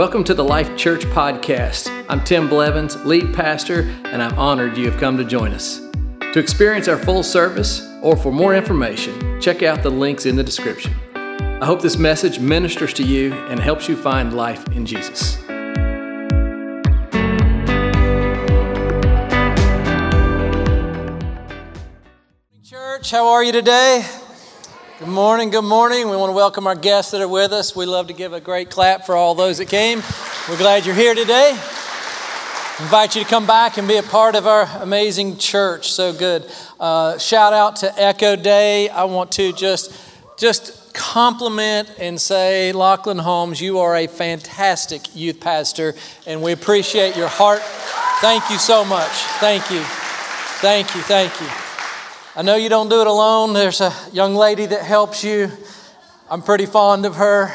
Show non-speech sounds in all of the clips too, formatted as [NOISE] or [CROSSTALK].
Welcome to the Life Church Podcast. I'm Tim Blevins, lead pastor, and I'm honored you have come to join us. To experience our full service or for more information, check out the links in the description. I hope this message ministers to you and helps you find life in Jesus. Church, how are you today? Good morning, good morning. We want to welcome our guests that are with us. We love to give a great clap for all those that came. We're glad you're here today. Invite you to come back and be a part of our amazing church. So good. Uh, shout out to Echo Day. I want to just just compliment and say, Lachlan Holmes, you are a fantastic youth pastor, and we appreciate your heart. Thank you so much. Thank you. Thank you. Thank you. I know you don't do it alone. There's a young lady that helps you. I'm pretty fond of her.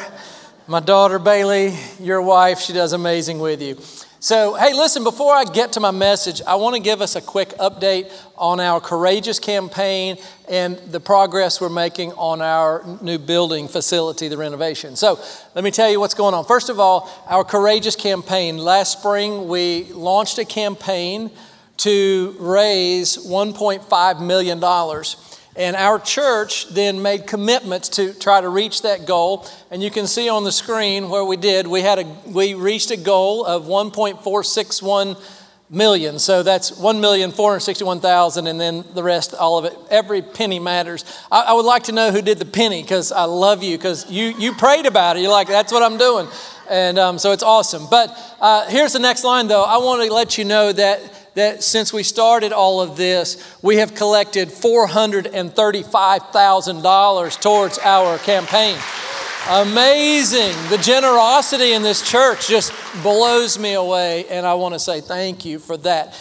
My daughter Bailey, your wife, she does amazing with you. So, hey, listen, before I get to my message, I want to give us a quick update on our Courageous campaign and the progress we're making on our new building facility, the renovation. So, let me tell you what's going on. First of all, our Courageous campaign. Last spring, we launched a campaign to raise $1.5 million. And our church then made commitments to try to reach that goal. And you can see on the screen where we did. We had a we reached a goal of 1.461 million. So that's 1,461,000 and then the rest, all of it. Every penny matters. I, I would like to know who did the penny because I love you because you, you prayed about it. You're like, that's what I'm doing. And um, so it's awesome. But uh, here's the next line though. I want to let you know that that since we started all of this, we have collected $435,000 towards our campaign. Amazing. The generosity in this church just blows me away, and I want to say thank you for that.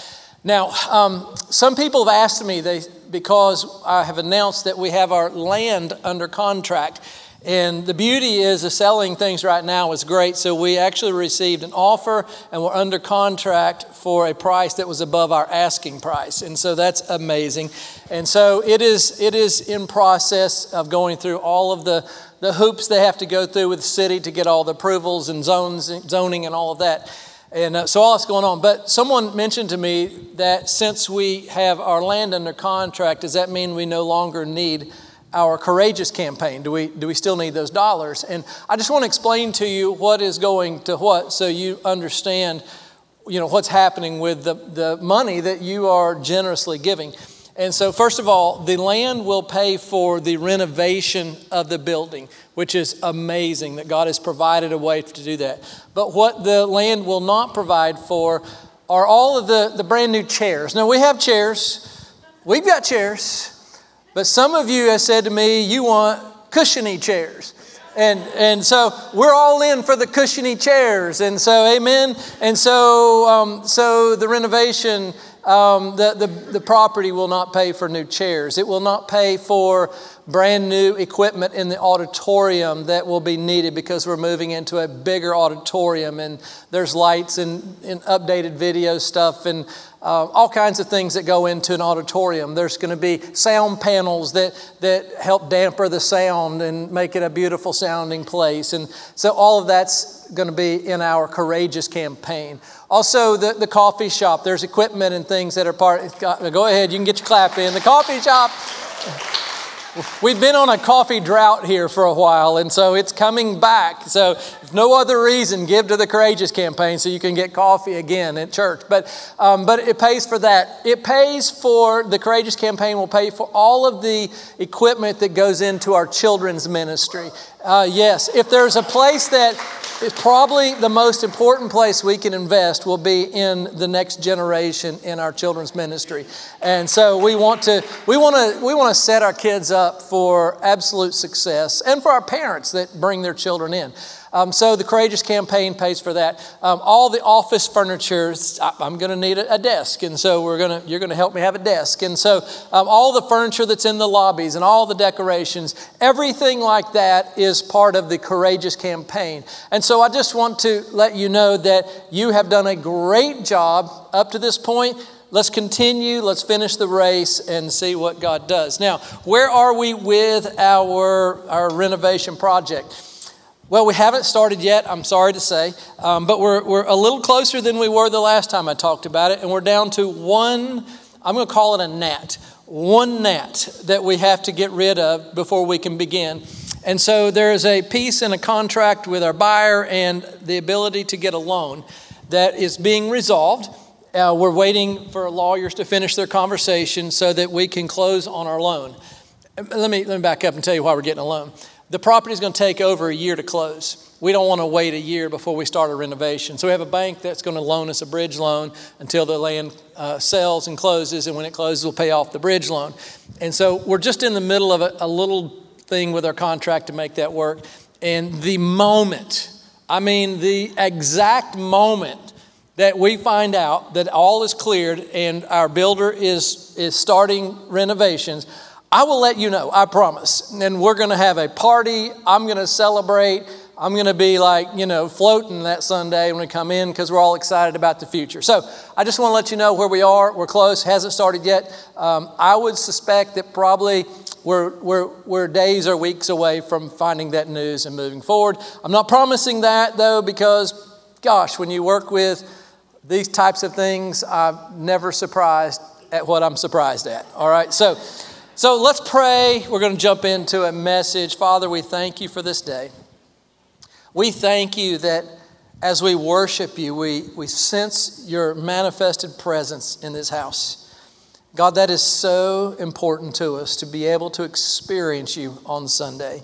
Now, um, some people have asked me, they, because I have announced that we have our land under contract. And the beauty is the selling things right now is great. So we actually received an offer and we're under contract for a price that was above our asking price. And so that's amazing. And so it is it is in process of going through all of the the hoops they have to go through with the city to get all the approvals and zones zoning and all of that. And uh, so all that's going on. But someone mentioned to me that since we have our land under contract, does that mean we no longer need our courageous campaign. Do we do we still need those dollars? And i just want to explain to you what is going to what so you understand you know what's happening with the, the money that you are generously giving. And so first of all the land will pay for the renovation of the building which is amazing that god has provided a way to do that. But what the land will not provide for are all of the, the brand new chairs. Now we have chairs. We've got chairs but some of you have said to me, you want cushiony chairs. And, and so we're all in for the cushiony chairs. And so, amen. And so, um, so the renovation, um, the, the, the property will not pay for new chairs. It will not pay for brand new equipment in the auditorium that will be needed because we're moving into a bigger auditorium and there's lights and, and updated video stuff and uh, all kinds of things that go into an auditorium. There's going to be sound panels that, that help damper the sound and make it a beautiful sounding place. And so all of that's going to be in our Courageous campaign. Also, the, the coffee shop, there's equipment and things that are part. Go ahead, you can get your clap in. The coffee shop. We've been on a coffee drought here for a while, and so it's coming back. So, if no other reason, give to the Courageous campaign so you can get coffee again at church. But, um, but it pays for that. It pays for the Courageous campaign will pay for all of the equipment that goes into our children's ministry. Uh, yes, if there's a place that is probably the most important place we can invest will be in the next generation in our children's ministry. And so we want to we want to we want to set our kids up for absolute success and for our parents that bring their children in. Um, so the Courageous campaign pays for that. Um, all the office furniture, I'm going to need a, a, desk, and so we're going to you're going to help me have a desk. And so um, all the furniture that's in the lobbies and all the decorations, everything like that is part of the Courageous campaign. And so I just want to let you know that you have done a great job up to this point let's continue, let's finish the race and see what God does. Now, where are we with our, our renovation project? Well, we haven't started yet, I'm sorry to say, um, but we're, we're a little closer than we were the last time I talked about it, and we're down to one, I'm going to call it a gnat, one gnat that we have to get rid of before we can begin. And so there is a piece in a contract with our buyer and the ability to get a loan that is being resolved. Uh, we're waiting for lawyers to finish their conversation so that we can close on our loan. Let me, let me back up and tell you why we're getting a loan. The property is going to take over a year to close. We don't want to wait a year before we start a renovation. So we have a bank that's going to loan us a bridge loan until the land uh, sells and closes, and when it closes, we'll pay off the bridge loan. And so we're just in the middle of a, a little thing with our contract to make that work. And the moment, I mean, the exact moment that we find out that all is cleared and our builder is, is starting renovations, I will let you know, I promise. And we're going to have a party. I'm going to celebrate. I'm going to be like, you know, floating that Sunday when we come in because we're all excited about the future. So I just want to let you know where we are. We're close, hasn't started yet. Um, I would suspect that probably we're, we're, we're days or weeks away from finding that news and moving forward. I'm not promising that though because, gosh, when you work with these types of things, I'm never surprised at what I'm surprised at. All right, so. So let's pray. We're going to jump into a message. Father, we thank you for this day. We thank you that as we worship you, we, we sense your manifested presence in this house. God, that is so important to us to be able to experience you on Sunday.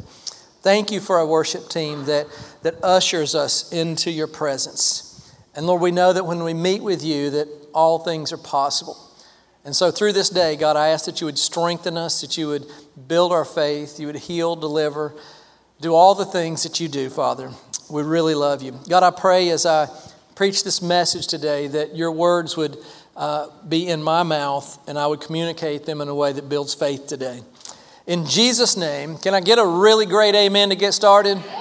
Thank you for our worship team that, that ushers us into your presence. And Lord, we know that when we meet with you, that all things are possible. And so through this day, God, I ask that you would strengthen us, that you would build our faith, you would heal, deliver, do all the things that you do, Father. We really love you. God, I pray as I preach this message today that your words would uh, be in my mouth and I would communicate them in a way that builds faith today. In Jesus' name, can I get a really great amen to get started? Amen.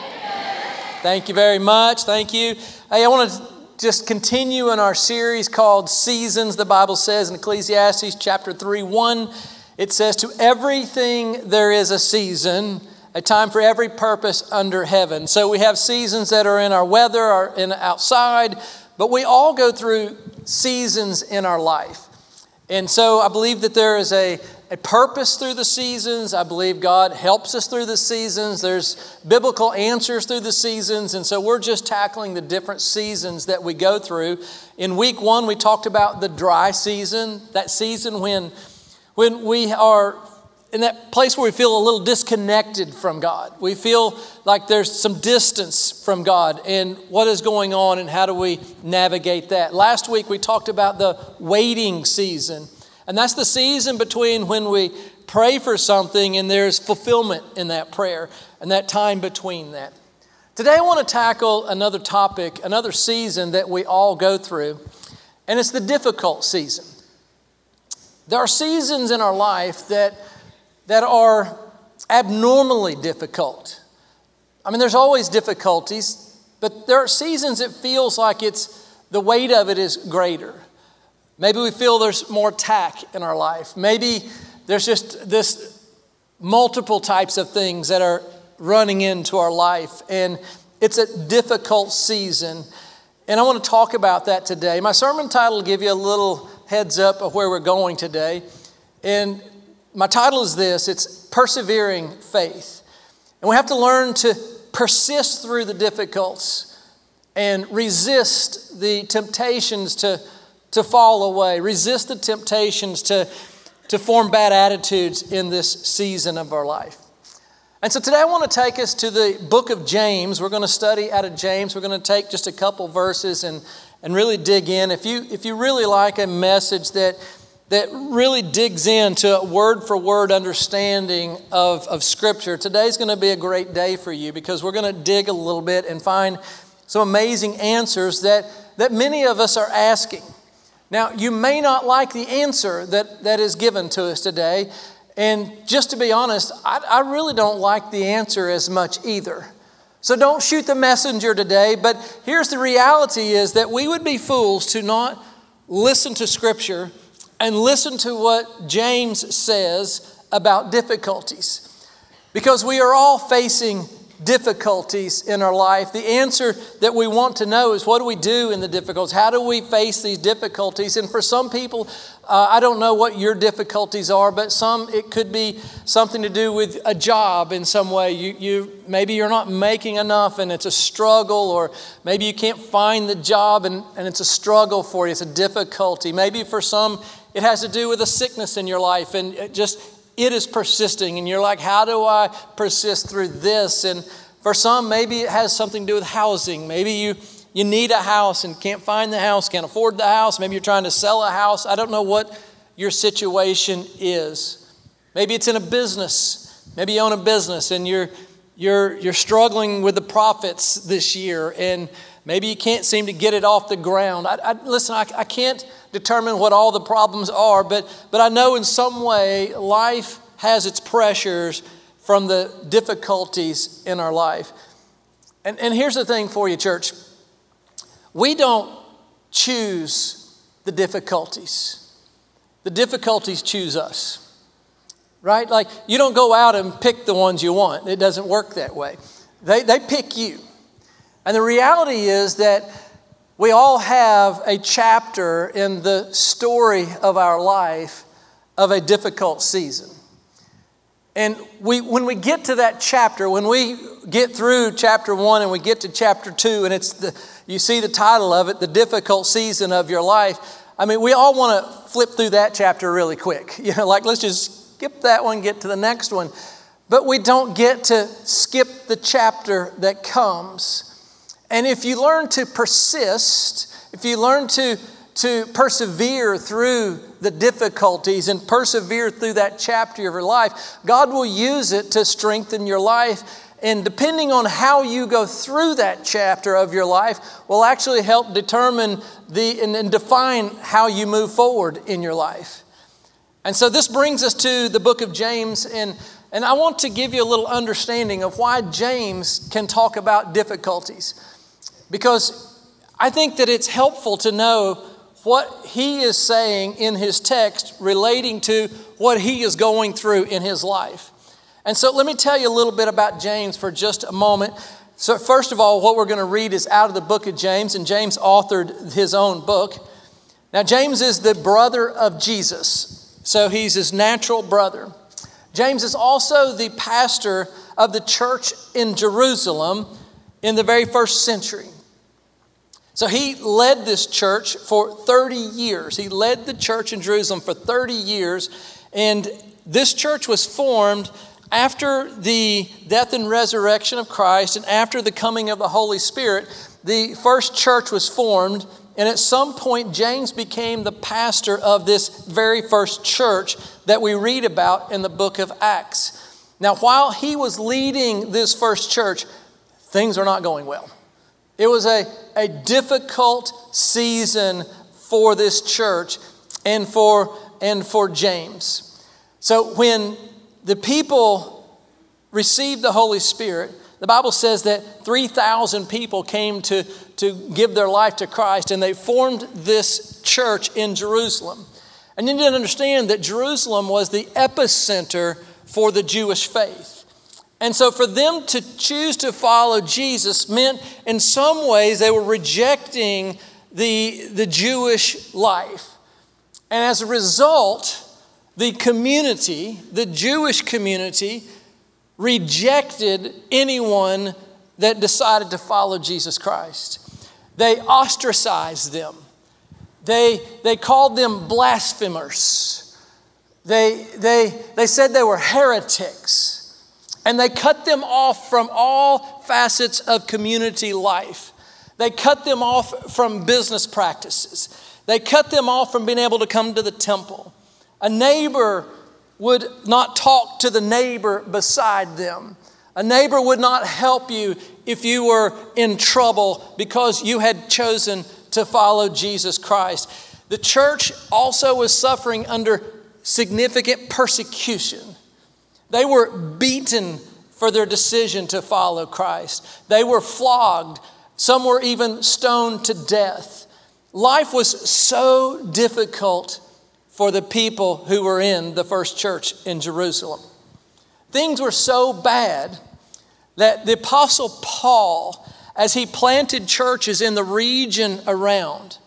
Thank you very much. Thank you. Hey, I want to just continue in our series called Seasons. The Bible says in Ecclesiastes chapter 3 1, it says, To everything there is a season, a time for every purpose under heaven. So we have seasons that are in our weather, or in outside, but we all go through seasons in our life. And so I believe that there is a, a purpose through the seasons. I believe God helps us through the seasons. There's biblical answers through the seasons. And so we're just tackling the different seasons that we go through. In week one, we talked about the dry season, that season when, when we are in that place where we feel a little disconnected from God. We feel like there's some distance from God and what is going on and how do we navigate that. Last week we talked about the waiting season and that's the season between when we pray for something and there's fulfillment in that prayer and that time between that. Today, I want to tackle another topic, another season that we all go through, and it's the difficult season. There are seasons in our life that, that are abnormally difficult. I mean, there's always difficulties, but there are seasons it feels like it's the weight of it is greater. Maybe we feel there's more tack in our life. Maybe there's just this multiple types of things that are running into our life, and it's a difficult season. And I want to talk about that today. My sermon title will give you a little heads up of where we're going today. And my title is this it's Persevering Faith. And we have to learn to persist through the difficulties and resist the temptations to to fall away, resist the temptations to, to form bad attitudes in this season of our life. And so today I want to take us to the book of James. We're going to study out of James. We're going to take just a couple verses and, and really dig in. If you, if you really like a message that, that really digs into a word for word understanding of, of Scripture, today's going to be a great day for you because we're going to dig a little bit and find some amazing answers that, that many of us are asking. Now, you may not like the answer that, that is given to us today. And just to be honest, I, I really don't like the answer as much either. So don't shoot the messenger today. But here's the reality is that we would be fools to not listen to Scripture and listen to what James says about difficulties. Because we are all facing difficulties in our life, the answer that we want to know is what do we do in the difficulties? How do we face these difficulties? And for some people, uh, I don't know what your difficulties are, but some it could be something to do with a job in some way. You, you maybe you're not making enough and it's a struggle, or maybe you can't find the job and, and it's a struggle for you. It's a difficulty. Maybe for some it has to do with a sickness in your life and just it is persisting, and you're like, how do I persist through this? And for some, maybe it has something to do with housing. Maybe you you need a house and can't find the house, can't afford the house. Maybe you're trying to sell a house. I don't know what your situation is. Maybe it's in a business. Maybe you own a business and you're you're you're struggling with the profits this year, and maybe you can't seem to get it off the ground. I, I listen. I, I can't determine what all the problems are, but, but I know in some way life has its pressures from the difficulties in our life. And, and here's the thing for you, church we don't choose the difficulties, the difficulties choose us. Right? Like, you don't go out and pick the ones you want. It doesn't work that way. They, they pick you. And the reality is that we all have a chapter in the story of our life of a difficult season. And we, when we get to that chapter, when we get through chapter one and we get to chapter two, and it's the, you see the title of it, The Difficult Season of Your Life. I mean, we all want to flip through that chapter really quick. [LAUGHS] You know, like let's just skip that one, get to the next one. But we don't get to skip the chapter that comes. And if you learn to persist, if you learn to, to persevere through the difficulties and persevere through that chapter of your life, God will use it to strengthen your life. And depending on how you go through that chapter of your life, will actually help determine the, and, and define how you move forward in your life. And so this brings us to the book of James. And and I want to give you a little understanding of why James can talk about difficulties. Because I think that it's helpful to know what he is saying in his text relating to what he is going through in his life. And so let me tell you a little bit about James for just a moment. So, first of all, what we're going to read is out of the book of James, and James authored his own book. Now, James is the brother of Jesus, so he's his natural brother. James is also the pastor of the church in Jerusalem in the very first century. So he led this church for 30 years. He led the church in Jerusalem for 30 years. And this church was formed after the death and resurrection of Christ and after the coming of the Holy Spirit. The first church was formed. And at some point, James became the pastor of this very first church that we read about in the book of Acts. Now, while he was leading this first church, things are not going well. It was a, a difficult season for this church and for, and for James. So when the people received the Holy Spirit, the Bible says that 3,000 people came to, to give their life to Christ, and they formed this church in Jerusalem. And you need to understand that Jerusalem was the epicenter for the Jewish faith. And so for them to choose to follow Jesus meant, in some ways, they were rejecting the, the Jewish life. And as a result, the community, the Jewish community, rejected anyone that decided to follow Jesus Christ. They ostracized them. They, they called them blasphemers. They, they, they said they were heretics and they cut them off from all facets of community life. They cut them off from business practices. They cut them off from being able to come to the temple. A neighbor would not talk to the neighbor beside them. A neighbor would not help you if you were in trouble because you had chosen to follow Jesus Christ. The church also was suffering under significant persecution. They were beaten for their decision to follow Christ. They were flogged. Some were even stoned to death. Life was so difficult for the people who were in the first church in Jerusalem. Things were so bad that the Apostle Paul, as he planted churches in the region around,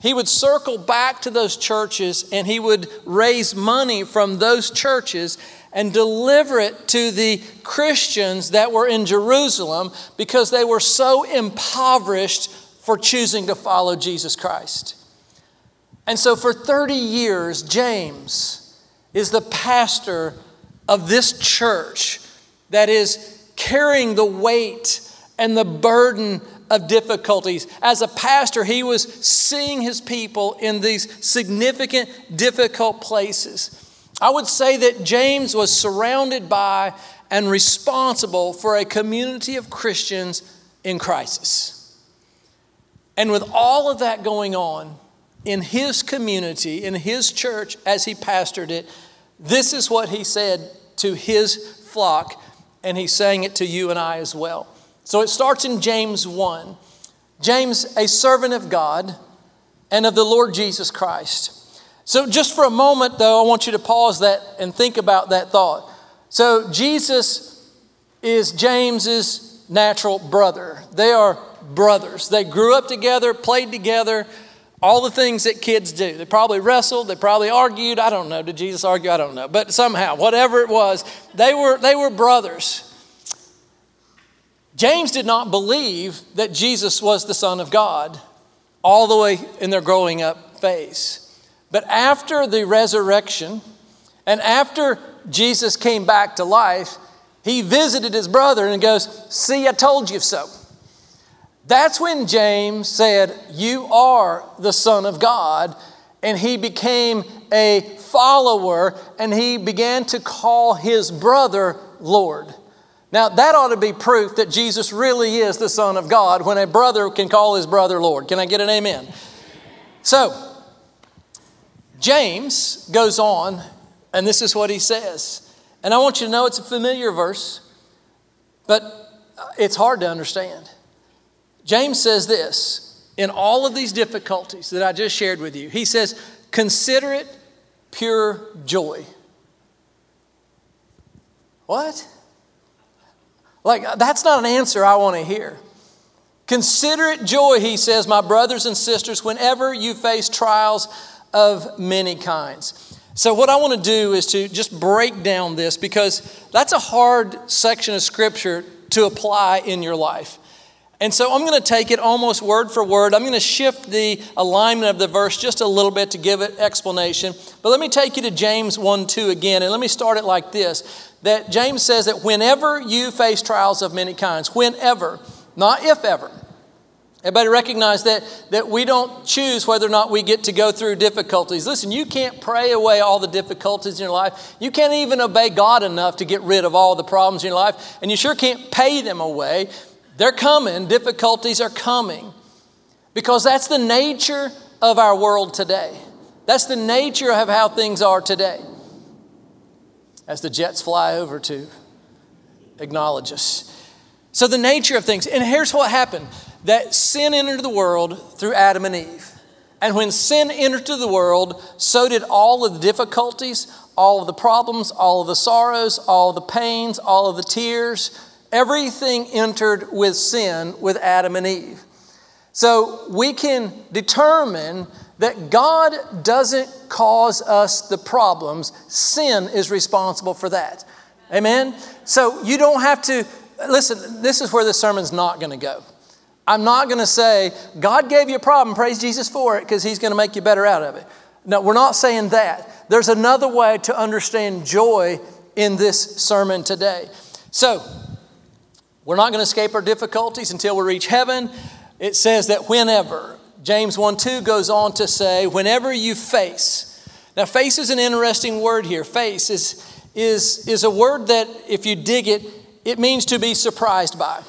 he would circle back to those churches and he would raise money from those churches and deliver it to the Christians that were in Jerusalem because they were so impoverished for choosing to follow Jesus Christ. And so for 30 years, James is the pastor of this church that is carrying the weight and the burden of difficulties. As a pastor, he was seeing his people in these significant, difficult places. I would say that James was surrounded by and responsible for a community of Christians in crisis. And with all of that going on in his community, in his church, as he pastored it, this is what he said to his flock, and he's saying it to you and I as well. So it starts in James 1. James, a servant of God and of the Lord Jesus Christ so, just for a moment, though, I want you to pause that and think about that thought. So, Jesus is James's natural brother. They are brothers. They grew up together, played together, all the things that kids do. They probably wrestled, they probably argued. I don't know. Did Jesus argue? I don't know. But somehow, whatever it was, they were, they were brothers. James did not believe that Jesus was the Son of God all the way in their growing up phase. But after the resurrection and after Jesus came back to life, he visited his brother and goes, See, I told you so. That's when James said, You are the Son of God. And he became a follower and he began to call his brother Lord. Now, that ought to be proof that Jesus really is the Son of God when a brother can call his brother Lord. Can I get an amen? So, James goes on, and this is what he says. And I want you to know it's a familiar verse, but it's hard to understand. James says this in all of these difficulties that I just shared with you, he says, Consider it pure joy. What? Like, that's not an answer I want to hear. Consider it joy, he says, my brothers and sisters, whenever you face trials of many kinds. So, what I want to do is to just break down this because that's a hard section of scripture to apply in your life. And so I'm going to take it almost word for word. I'm going to shift the alignment of the verse just a little bit to give it explanation. But let me take you to James 1 2 again, and let me start it like this that James says that whenever you face trials of many kinds, whenever, not if ever, Everybody recognize that, that we don't choose whether or not we get to go through difficulties. Listen, you can't pray away all the difficulties in your life. You can't even obey God enough to get rid of all the problems in your life, and you sure can't pay them away. They're coming, difficulties are coming. Because that's the nature of our world today. That's the nature of how things are today. As the jets fly over to acknowledge us. So, the nature of things. And here's what happened that sin entered the world through Adam and Eve. And when sin entered the world, so did all of the difficulties, all of the problems, all of the sorrows, all of the pains, all of the tears. Everything entered with sin with Adam and Eve. So we can determine that God doesn't cause us the problems, sin is responsible for that. Amen? So you don't have to, listen, this is where the sermon's not going to go. I'm not going to say, God gave you a problem, praise Jesus for it, because He's going to make you better out of it. No, we're not saying that. There's another way to understand joy in this sermon today. So, we're not going to escape our difficulties until we reach heaven. It says that whenever, James 1 2 goes on to say, whenever you face. Now, face is an interesting word here. Face is, is, is a word that, if you dig it, it means to be surprised by.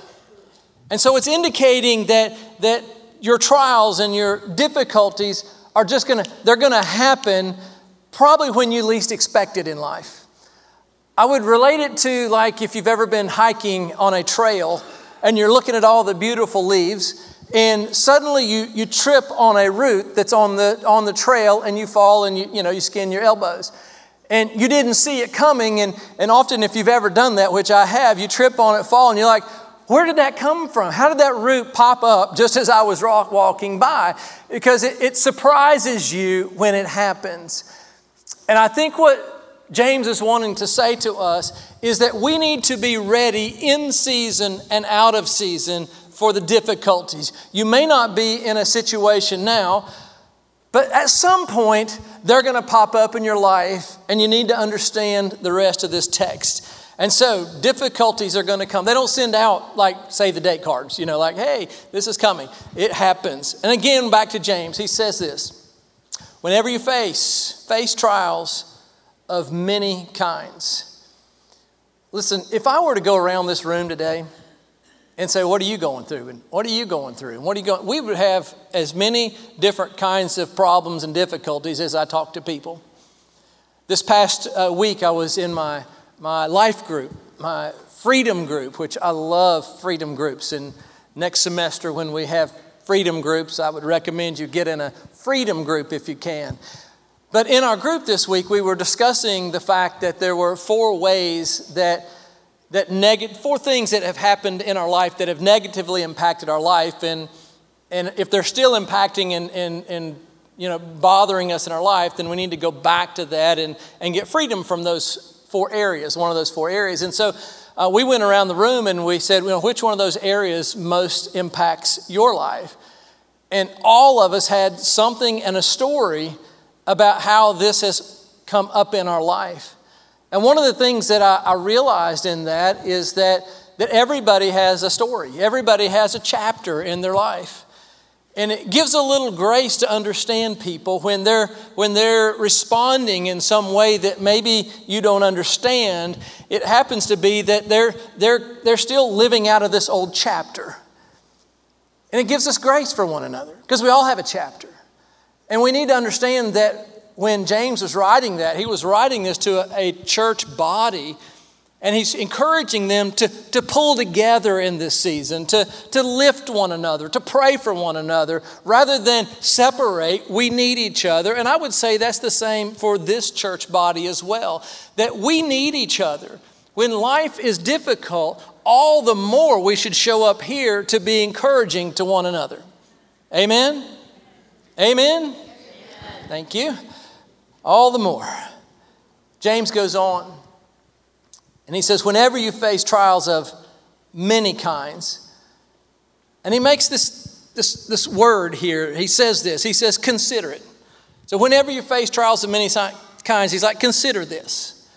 And so it's indicating that, that your trials and your difficulties are just gonna, they're gonna happen probably when you least expect it in life. I would relate it to like if you've ever been hiking on a trail and you're looking at all the beautiful leaves and suddenly you, you trip on a root that's on the, on the trail and you fall and you, you, know, you skin your elbows. and you didn't see it coming. And, and often, if you've ever done that, which I have, you trip on it, fall, and you're like, where did that come from? How did that root pop up just as I was walking by? Because it, it surprises you when it happens. And I think what James is wanting to say to us is that we need to be ready in season and out of season for the difficulties. You may not be in a situation now, but at some point, they're going to pop up in your life, and you need to understand the rest of this text. And so, difficulties are going to come. They don't send out, like, say, the date cards, you know, like, hey, this is coming. It happens. And again, back to James, he says this Whenever you face, face trials of many kinds. Listen, if I were to go around this room today and say, What are you going through? And what are you going through? And what are you going We would have as many different kinds of problems and difficulties as I talk to people. This past uh, week, I was in my, my life group, my freedom group, which I love freedom groups. And next semester, when we have freedom groups, I would recommend you get in a freedom group if you can. But in our group this week, we were discussing the fact that there were four ways that that neg- four things that have happened in our life that have negatively impacted our life and and if they're still impacting and, and, and you know bothering us in our life then we need to go back to that and, and get freedom from those four areas one of those four areas. And so uh, we went around the room and we said you know, which one of those areas most impacts your life? And all of us had something and a story about how this has come up in our life. And one of the things that I, I, realized in that is that, that everybody has a story, everybody has a chapter in their life. And it gives a little grace to understand people when they're, when they're responding in some way that maybe you don't understand. It happens to be that they're, they're, they're still living out of this old chapter. And it gives us grace for one another because we all have a chapter. And we need to understand that when James was writing that, he was writing this to a, a church body. And he's encouraging them to, to pull together in this season, to, to lift one another, to pray for one another. Rather than separate, we need each other. And I would say that's the same for this church body as well, that we need each other. When life is difficult, all the more we should show up here to be encouraging to one another. Amen? Amen? Amen. Thank you all the more. James goes on and he says, Whenever you face trials of many kinds, and he makes this, this, this word here, he says this, he says, Consider it. So, whenever you face trials of many kinds, he's like, Consider this.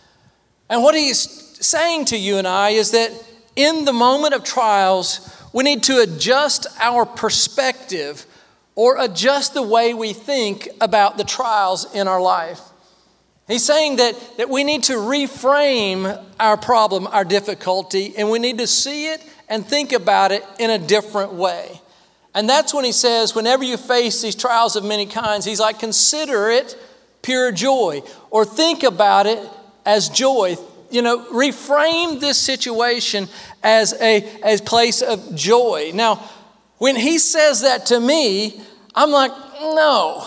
And what he's saying to you and I is that in the moment of trials, we need to adjust our perspective or adjust the way we think about the trials in our life. He's saying that, that we need to reframe our problem, our difficulty, and we need to see it and think about it in a different way. And that's when he says, whenever you face these trials of many kinds, he's like, consider it pure joy, or think about it as joy. You know, reframe this situation as a as place of joy. Now, when he says that to me, I'm like, no.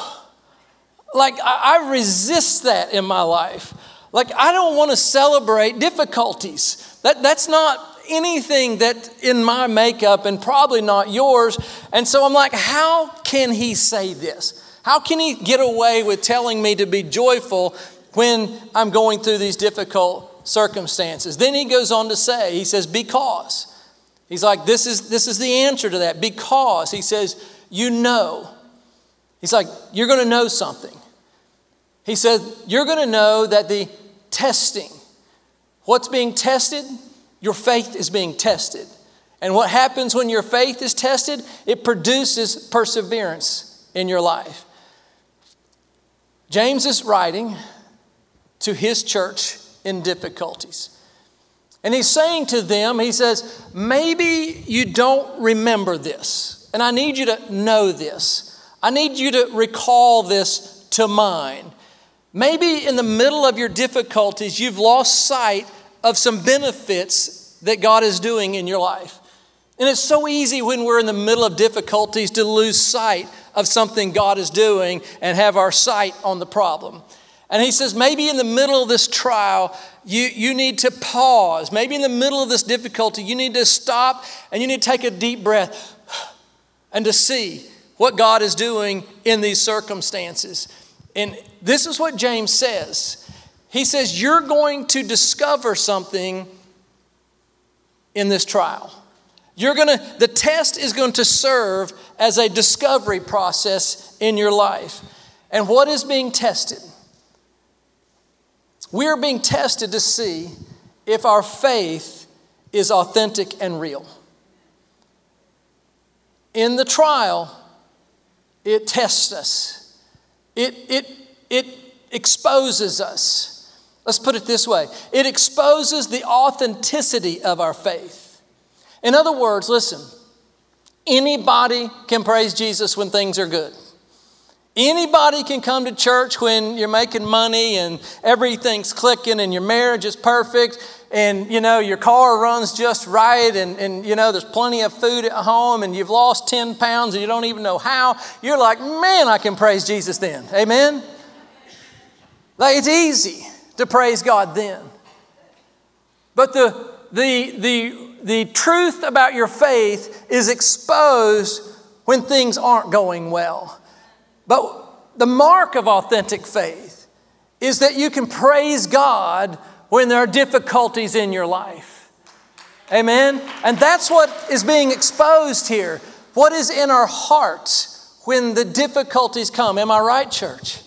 Like, I, I resist that in my life. Like, I don't want to celebrate difficulties. That, that's not anything that in my makeup and probably not yours. And so I'm like, how can he say this? How can he get away with telling me to be joyful when I'm going through these difficult circumstances? Then he goes on to say, he says, because. He's like, this is, this is the answer to that. Because. He says, you know. He's like, You're going to know something. He said, You're going to know that the testing, what's being tested? Your faith is being tested. And what happens when your faith is tested? It produces perseverance in your life. James is writing to his church in difficulties. And he's saying to them, he says, maybe you don't remember this. And I need you to know this. I need you to recall this to mind. Maybe in the middle of your difficulties, you've lost sight of some benefits that God is doing in your life. And it's so easy when we're in the middle of difficulties to lose sight of something God is doing and have our sight on the problem. And he says, maybe in the middle of this trial, you, you need to pause. Maybe in the middle of this difficulty, you need to stop and you need to take a deep breath and to see what God is doing in these circumstances. And this is what James says. He says, You're going to discover something in this trial. You're going to, the test is going to serve as a discovery process in your life. And what is being tested? We are being tested to see if our faith is authentic and real. In the trial, it tests us, it, it, it exposes us. Let's put it this way it exposes the authenticity of our faith. In other words, listen, anybody can praise Jesus when things are good. Anybody can come to church when you're making money and everything's clicking and your marriage is perfect and you know your car runs just right and, and you know there's plenty of food at home and you've lost 10 pounds and you don't even know how. You're like, man, I can praise Jesus then. Amen? Like it's easy to praise God then. But the the the the truth about your faith is exposed when things aren't going well. But the mark of authentic faith is that you can praise God when there are difficulties in your life. Amen? And that's what is being exposed here. What is in our hearts when the difficulties come? Am I right, church?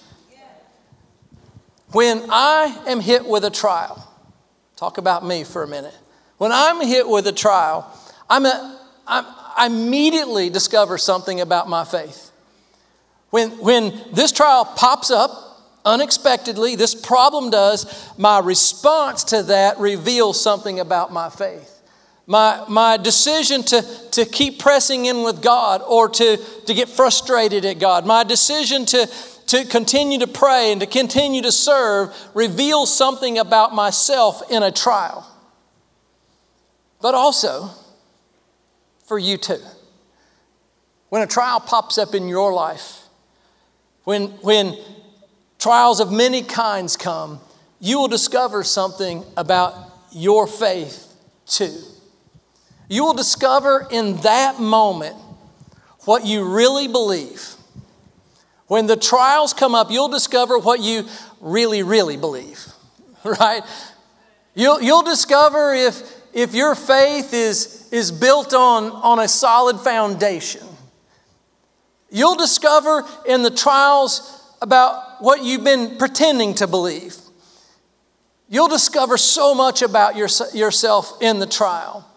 When I am hit with a trial, talk about me for a minute. When I'm hit with a trial, I'm a, I'm, I immediately discover something about my faith. When, when this trial pops up unexpectedly, this problem does, my response to that reveals something about my faith. My, my decision to, to keep pressing in with God or to, to get frustrated at God, my decision to, to continue to pray and to continue to serve reveals something about myself in a trial. But also for you too. When a trial pops up in your life, when, when trials of many kinds come, you will discover something about your faith too. You will discover in that moment what you really believe. When the trials come up, you'll discover what you really, really believe, [LAUGHS] right? You'll, you'll discover if, if your faith is, is built on, on a solid foundation. You'll discover in the trials about what you've been pretending to believe. You'll discover so much about your, yourself in the trial.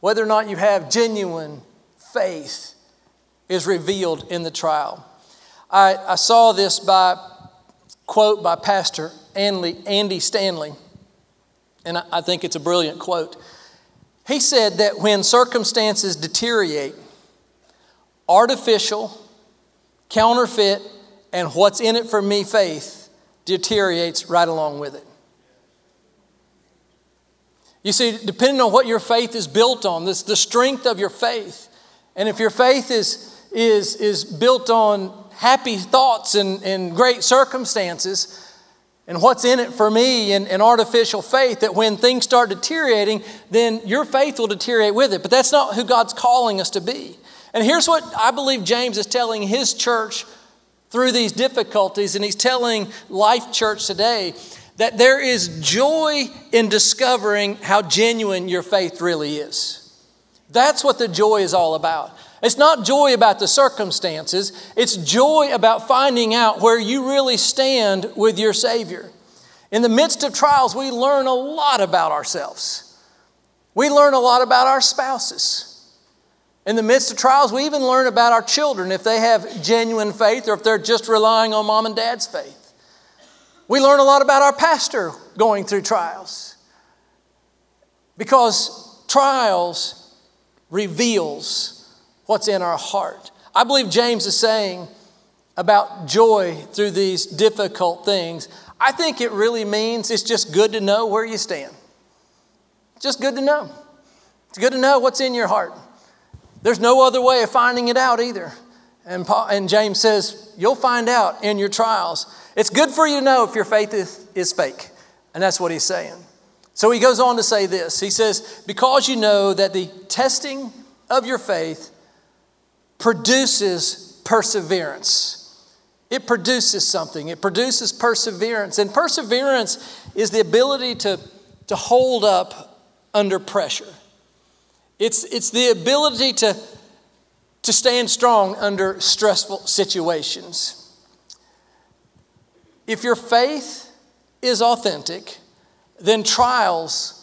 Whether or not you have genuine faith is revealed in the trial. I, I saw this by quote by Pastor Andy, Andy Stanley, and I, I think it's a brilliant quote. He said that when circumstances deteriorate, artificial, counterfeit, and what's in it for me faith deteriorates right along with it. You see, depending on what your faith is built on, this the strength of your faith. And if your faith is, is, is built on happy thoughts and, and great circumstances, and what's in it for me and, and artificial faith, that when things start deteriorating, then your faith will deteriorate with it. But that's not who God's calling us to be. And here's what I believe James is telling his church through these difficulties, and he's telling Life Church today that there is joy in discovering how genuine your faith really is. That's what the joy is all about. It's not joy about the circumstances, it's joy about finding out where you really stand with your Savior. In the midst of trials, we learn a lot about ourselves. We learn a lot about our spouses. In the midst of trials, we even learn about our children if they have genuine faith or if they're just relying on mom and dad's faith. We learn a lot about our pastor going through trials because trials reveals what's in our heart. I believe James is saying about joy through these difficult things. I think it really means it's just good to know where you stand. just good to know. It's good to know what's in your heart. There's no other way of finding it out either. And, Paul, and James says, You'll find out in your trials. It's good for you to know if your faith is, is fake. And that's what he's saying. So he goes on to say this He says, Because you know that the testing of your faith produces perseverance. It produces something, it produces perseverance. And perseverance is the ability to, to hold up under pressure. It's, it's the ability to, to stand strong under stressful situations. If your faith is authentic, then trials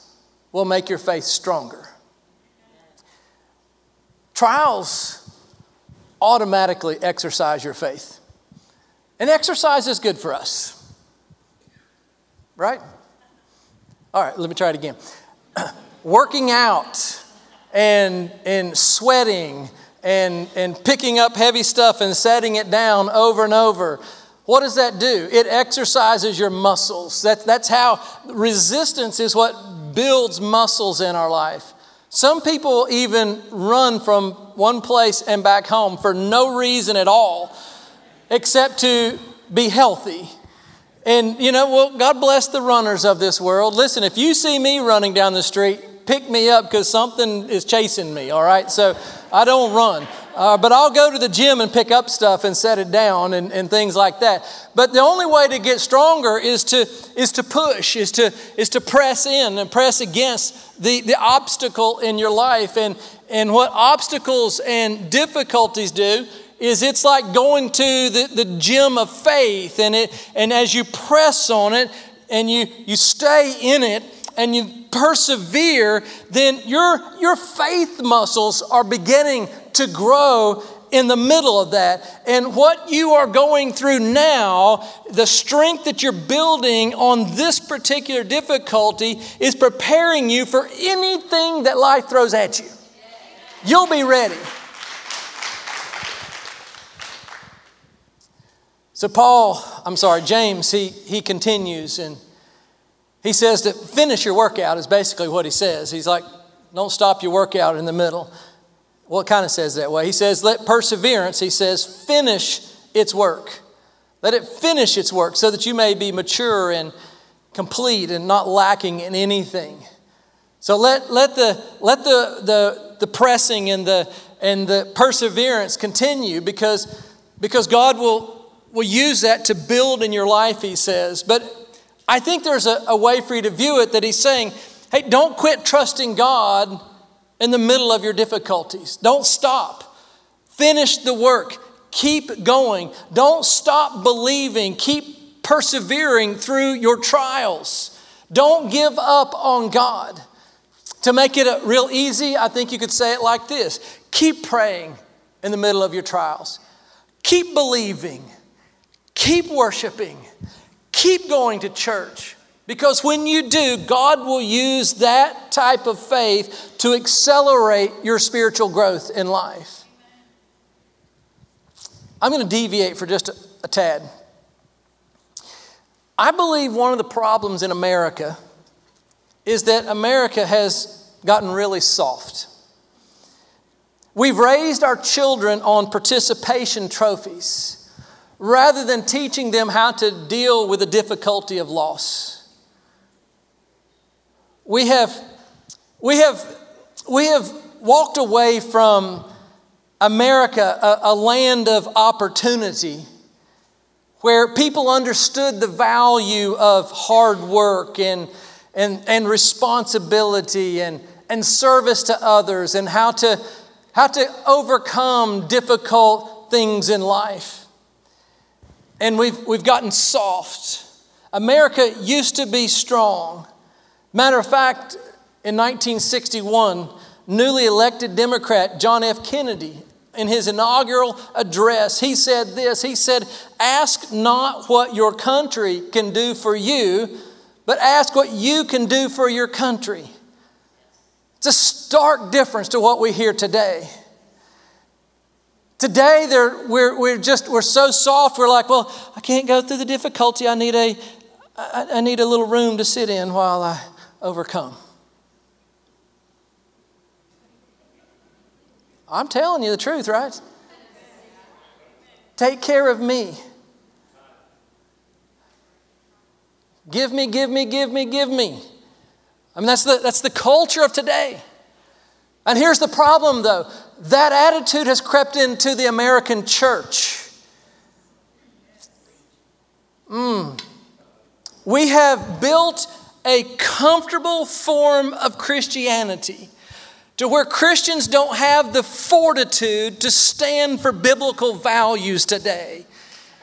will make your faith stronger. Trials automatically exercise your faith. And exercise is good for us. Right? All right, let me try it again. [CLEARS THROAT] Working out and, and sweating and, and picking up heavy stuff and setting it down over and over. What does that do? It exercises your muscles. That, that's how resistance is what builds muscles in our life. Some people even run from one place and back home for no reason at all except to be healthy. And you know, well, God bless the runners of this world. Listen, if you see me running down the street, pick me up because something is chasing me, all right? So I don't run. Uh, but I'll go to the gym and pick up stuff and set it down and, and things like that. But the only way to get stronger is to, is to push, is to, is to press in and press against the, the obstacle in your life. And, and what obstacles and difficulties do is it's like going to the, the gym of faith and it and as you press on it and you you stay in it and you persevere then your your faith muscles are beginning to grow in the middle of that. And what you are going through now, the strength that you're building on this particular difficulty is preparing you for anything that life throws at you. You'll be ready. So, Paul, I'm sorry, James, he, he continues and he says to finish your workout, is basically what he says. He's like, don't stop your workout in the middle. Well, it kind of says that way. He says, let perseverance, he says, finish its work. Let it finish its work so that you may be mature and complete and not lacking in anything. So let, let, the, let the, the, the pressing and the, and the perseverance continue because, because God will will use that to build in your life, he says. But I think there's a, a way for you to view it that he's saying, hey, don't quit trusting God in the middle of your difficulties. Don't stop. Finish the work. Keep going. Don't stop believing. Keep persevering through your trials. Don't give up on God. To make it real easy, I think you could say it like this keep praying in the middle of your trials, keep believing. Keep worshiping, keep going to church. Because when you do, God will use that type of faith to accelerate your spiritual growth in life. I'm going to deviate for just a, a tad. I believe one of the problems in America is that America has gotten really soft. We've raised our children on participation trophies rather than teaching them how to deal with the difficulty of loss. We have, we have, we have walked away from America, a, a land of opportunity, where people understood the value of hard work and, and, and responsibility and, and service to others and how to, how to overcome difficult things in life and we've, we've gotten soft. America used to be strong. Matter of fact, in 1961, newly elected Democrat John F. Kennedy, in his inaugural address, he said this He said, Ask not what your country can do for you, but ask what you can do for your country. It's a stark difference to what we hear today. Today, we're, we're just, we're so soft, we're like, well, I can't go through the difficulty. I need a, I, I need a little room to sit in while I overcome. I'm telling you the truth, right? Take care of me. Give me, give me, give me, give me. I mean, that's the, that's the culture of today. And here's the problem, though that attitude has crept into the American church. Mm. We have built a comfortable form of Christianity to where Christians don't have the fortitude to stand for biblical values today.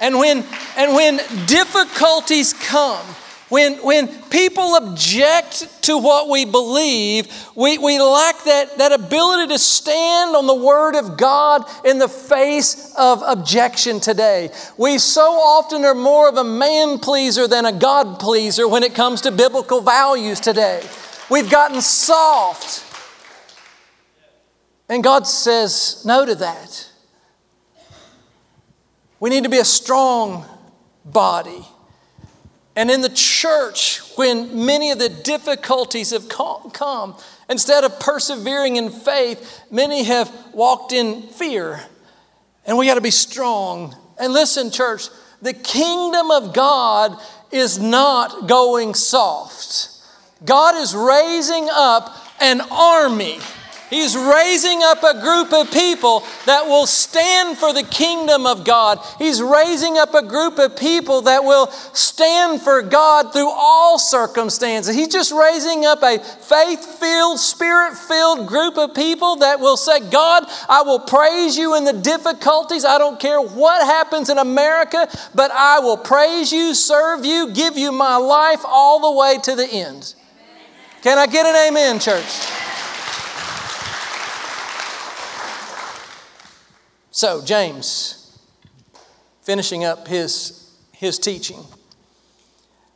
And when, and when difficulties come, when, when people object to what we believe, we, we lack that, that ability to stand on the Word of God in the face of objection today. We so often are more of a man pleaser than a God pleaser when it comes to biblical values today. We've gotten soft. And God says no to that. We need to be a strong body. And in the church, when many of the difficulties have come, instead of persevering in faith, many have walked in fear. And we got to be strong. And listen, church, the kingdom of God is not going soft. God is raising up an army He's raising up a group of people that will stand for the kingdom of God. He's raising up a group of people that will stand for God through all circumstances. He's just raising up a faith filled, spirit filled group of people that will say, God, I will praise you in the difficulties. I don't care what happens in America, but I will praise you, serve you, give you my life all the way to the end. Can I get an amen, church? So, James, finishing up his, his teaching,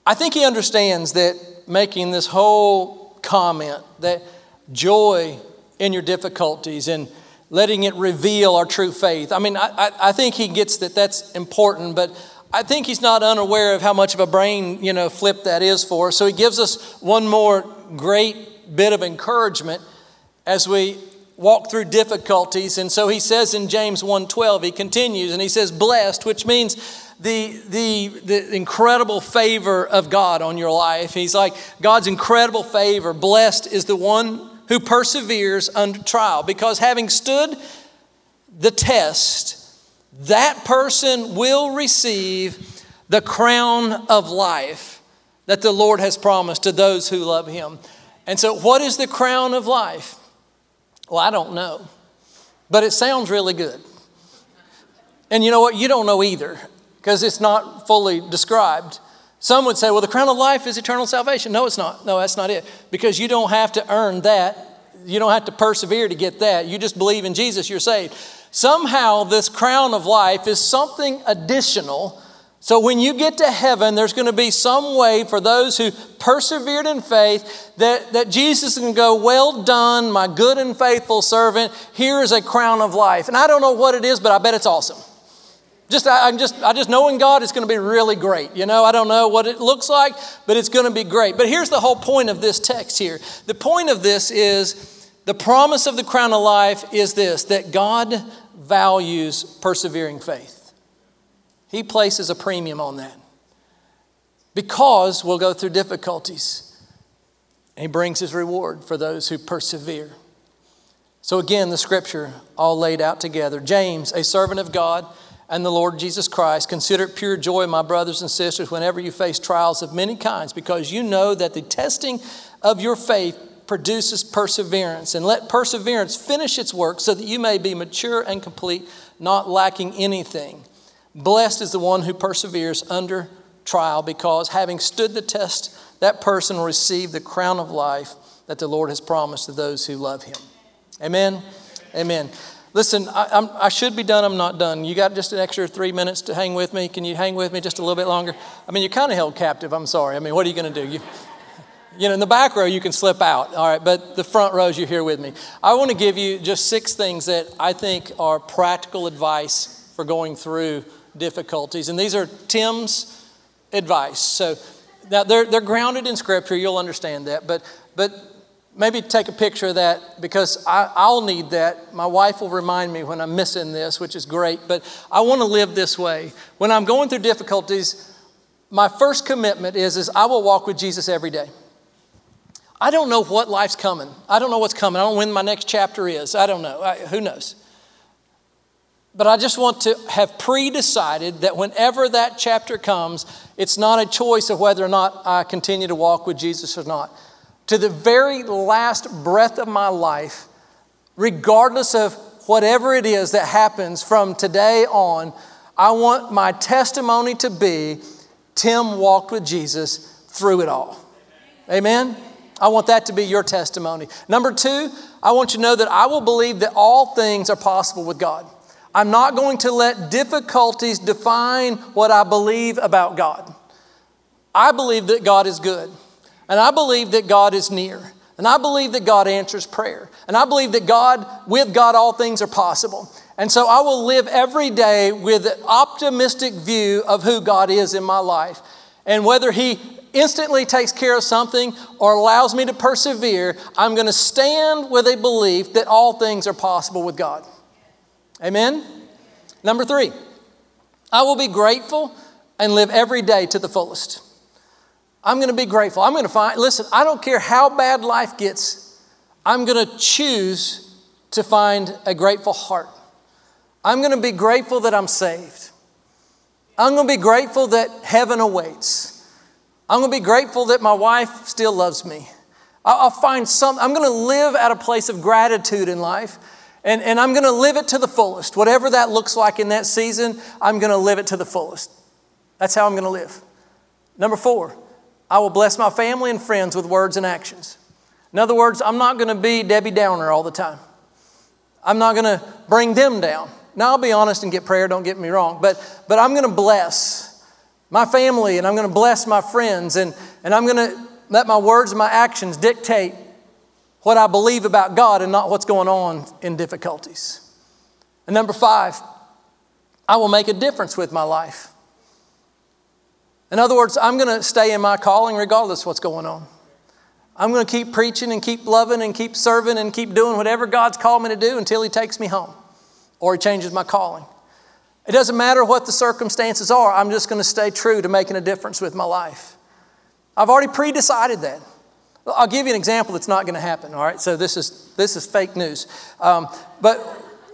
I think he understands that making this whole comment that joy in your difficulties and letting it reveal our true faith. I mean, I, I, I think he gets that that's important, but I think he's not unaware of how much of a brain, you know, flip that is for us. So he gives us one more great bit of encouragement as we walk through difficulties. And so he says in James 1:12, he continues and he says, blessed, which means the, the, the incredible favor of God on your life. He's like, God's incredible favor. Blessed is the one who perseveres under trial, because having stood the test, that person will receive the crown of life that the Lord has promised to those who love him. And so, what is the crown of life? Well, I don't know, but it sounds really good. And you know what? You don't know either because it's not fully described. Some would say, well, the crown of life is eternal salvation. No, it's not. No, that's not it. Because you don't have to earn that. You don't have to persevere to get that. You just believe in Jesus, you're saved. Somehow, this crown of life is something additional so when you get to heaven, there's going to be some way for those who persevered in faith that, that Jesus can go, Well done, my good and faithful servant. Here is a crown of life. And I don't know what it is, but I bet it's awesome. Just I, am just I just knowing God, it's going to be really great. You know, I don't know what it looks like, but it's going to be great. But here's the whole point of this text here. The point of this is the promise of the crown of life is this that God values persevering faith. He places a premium on that because we'll go through difficulties. He brings his reward for those who persevere. So, again, the scripture all laid out together. James, a servant of God and the Lord Jesus Christ, consider it pure joy, my brothers and sisters, whenever you face trials of many kinds, because you know that the testing of your faith produces perseverance. And let perseverance finish its work so that you may be mature and complete, not lacking anything. Blessed is the one who perseveres under trial, because having stood the test, that person will receive the crown of life that the Lord has promised to those who love him. Amen. Amen. Listen, I, I, should be done. I'm not done. You got just an extra three minutes to hang with me. Can you hang with me just a little bit longer? I mean, you're kind of held captive. I'm sorry. I mean, what are you going to do? You, you know, in the back row, you can slip out. All right, but the front rows, you're here with me. I want to give you just six things that I think are practical advice for going through difficulties. And these are Tim's advice. So now they're, they're grounded in Scripture, you'll understand that. But, but maybe take a picture of that because I, will need that. My wife will remind me when I'm missing this, which is great. But I want to live this way. When I'm going through difficulties, my first commitment is, is I will walk with Jesus every day. I don't know what life's coming. I don't know what's coming. I don't know when my next chapter is. I don't know. I, who knows? But I just want to have pre decided that whenever that chapter comes, it's not a choice of whether or not I continue to walk with Jesus or not to the very last breath of my life, regardless of whatever it is that happens from today on, I want my testimony to be Tim walked with Jesus through it all. Amen? I want that to be your testimony. Number two, I want you to know that I will believe that all things are possible with God. I'm not going to let difficulties define what I believe about God. I believe that God is good. And I believe that God is near. And I believe that God answers prayer. And I believe that God, with God, all things are possible. And so I will live every day with an optimistic view of who God is in my life. And whether He instantly takes care of something or allows me to persevere, I'm going to stand with a belief that all things are possible with God. Amen? Number three, I will be grateful and live every day to the fullest. I'm going to be grateful. I'm going to find, listen, I don't care how bad life gets, I'm going to choose to find a grateful heart. I'm going to be grateful that I'm saved. I'm going to be grateful that heaven awaits. I'm going to be grateful that my wife still loves me. I'll find some, I'm going to live at a place of gratitude in life. And, and I'm going to live it to the fullest. Whatever that looks like in that season, I'm going to live it to the fullest. That's how I'm going to live. Number four, I will bless my family and friends with words and actions. In other words, I'm not going to be Debbie Downer all the time. I'm not going to bring them down. Now, I'll be honest and get prayer, don't get me wrong, but, but I'm going to bless my family and I'm going to bless my friends and, and I'm going to let my words and my actions dictate what I believe about God and not what's going on in difficulties. And number five, I will make a difference with my life. In other words, I'm going to stay in my calling regardless of what's going on. I'm going to keep preaching and keep loving and keep serving and keep doing whatever God's called me to do until He takes me home or He changes my calling. It doesn't matter what the circumstances are, I'm just going to stay true to making a difference with my life. I've already pre decided that. I'll give you an example that's not going to happen, all right? So this is, this is fake news. Um, but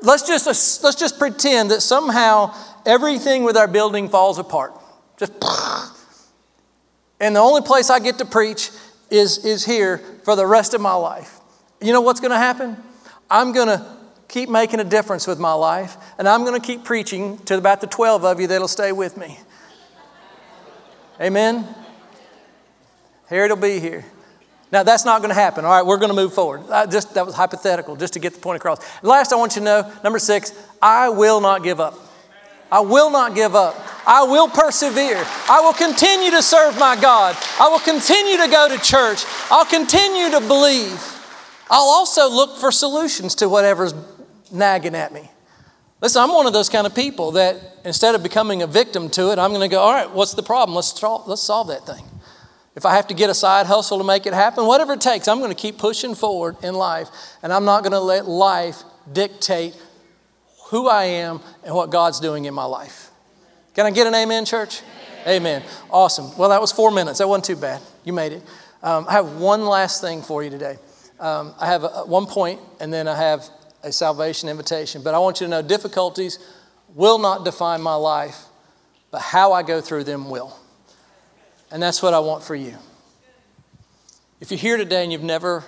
let's just, let's just pretend that somehow everything with our building falls apart. Just, [LAUGHS] and the only place I get to preach is, is here for the rest of my life. You know what's going to happen? I'm going to keep making a difference with my life, and I'm going to keep preaching to about the 12 of you that'll stay with me. Amen? Here it'll be here. Now, that's not going to happen. All right, we're going to move forward. I just, that was hypothetical, just to get the point across. last, I want you to know number six, I will not give up. I will not give up. I will persevere. I will continue to serve my God. I will continue to go to church. I'll continue to believe. I'll also look for solutions to whatever's nagging at me. Listen, I'm one of those kind of people that instead of becoming a victim to it, I'm going to go, all right, what's the problem? Let's, let's solve that thing. If I have to get a side hustle to make it happen, whatever it takes, I'm going to keep pushing forward in life. And I'm not going to let life dictate who I am and what God's doing in my life. Can I get an amen, church? Amen. amen. Awesome. Well, that was four minutes. That wasn't too bad. You made it. Um, I have one last thing for you today. Um, I have a, one point, and then I have a salvation invitation. But I want you to know difficulties will not define my life, but how I go through them will. And that's what I want for you. If you're here today and you've never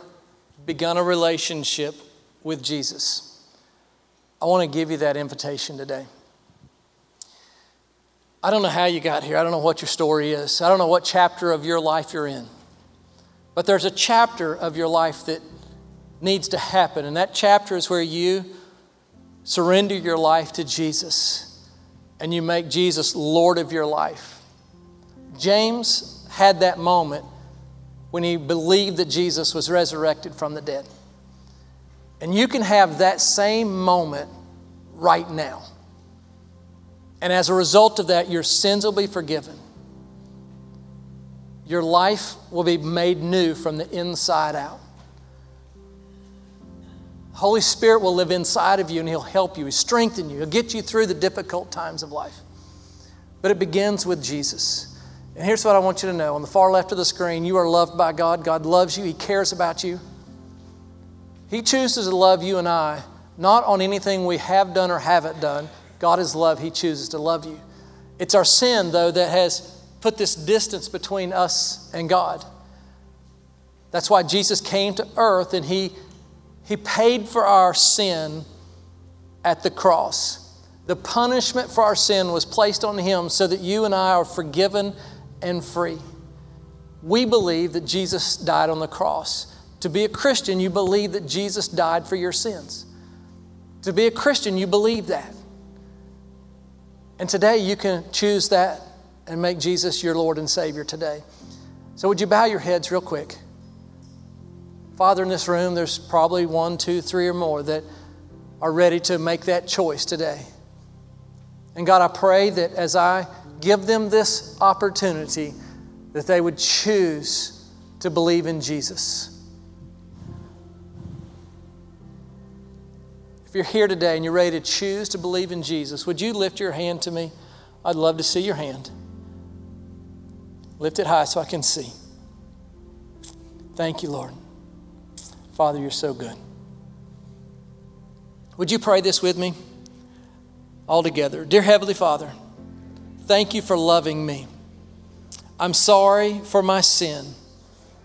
begun a relationship with Jesus, I want to give you that invitation today. I don't know how you got here. I don't know what your story is. I don't know what chapter of your life you're in. But there's a chapter of your life that needs to happen. And that chapter is where you surrender your life to Jesus and you make Jesus Lord of your life. James had that moment when he believed that Jesus was resurrected from the dead. And you can have that same moment right now. And as a result of that, your sins will be forgiven. Your life will be made new from the inside out. Holy Spirit will live inside of you and He'll help you, He'll strengthen you, He'll get you through the difficult times of life. But it begins with Jesus. And here's what I want you to know on the far left of the screen, you are loved by God. God loves you, He cares about you. He chooses to love you and I, not on anything we have done or haven't done. God is love, He chooses to love you. It's our sin, though, that has put this distance between us and God. That's why Jesus came to earth and He he paid for our sin at the cross. The punishment for our sin was placed on Him so that you and I are forgiven and free. We believe that Jesus died on the cross. To be a Christian, you believe that Jesus died for your sins. To be a Christian, you believe that. And today you can choose that and make Jesus your Lord and Savior today. So, would you bow your heads real quick? Father, in this room, there's probably one, two, three, or more that are ready to make that choice today. And God, I pray that as I give them this opportunity, that they would choose to believe in Jesus. If you're here today and you're ready to choose to believe in Jesus, would you lift your hand to me? I'd love to see your hand. Lift it high so I can see. Thank you, Lord. Father, you're so good. Would you pray this with me? All together. Dear Heavenly Father, thank you for loving me. I'm sorry for my sin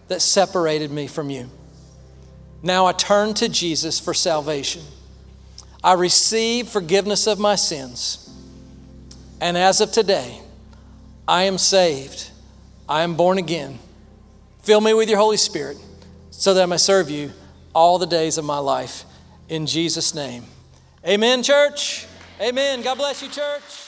that separated me from you. Now I turn to Jesus for salvation. I receive forgiveness of my sins. And as of today, I am saved. I am born again. Fill me with your Holy Spirit so that I may serve you all the days of my life. In Jesus' name. Amen, church. Amen. God bless you, church.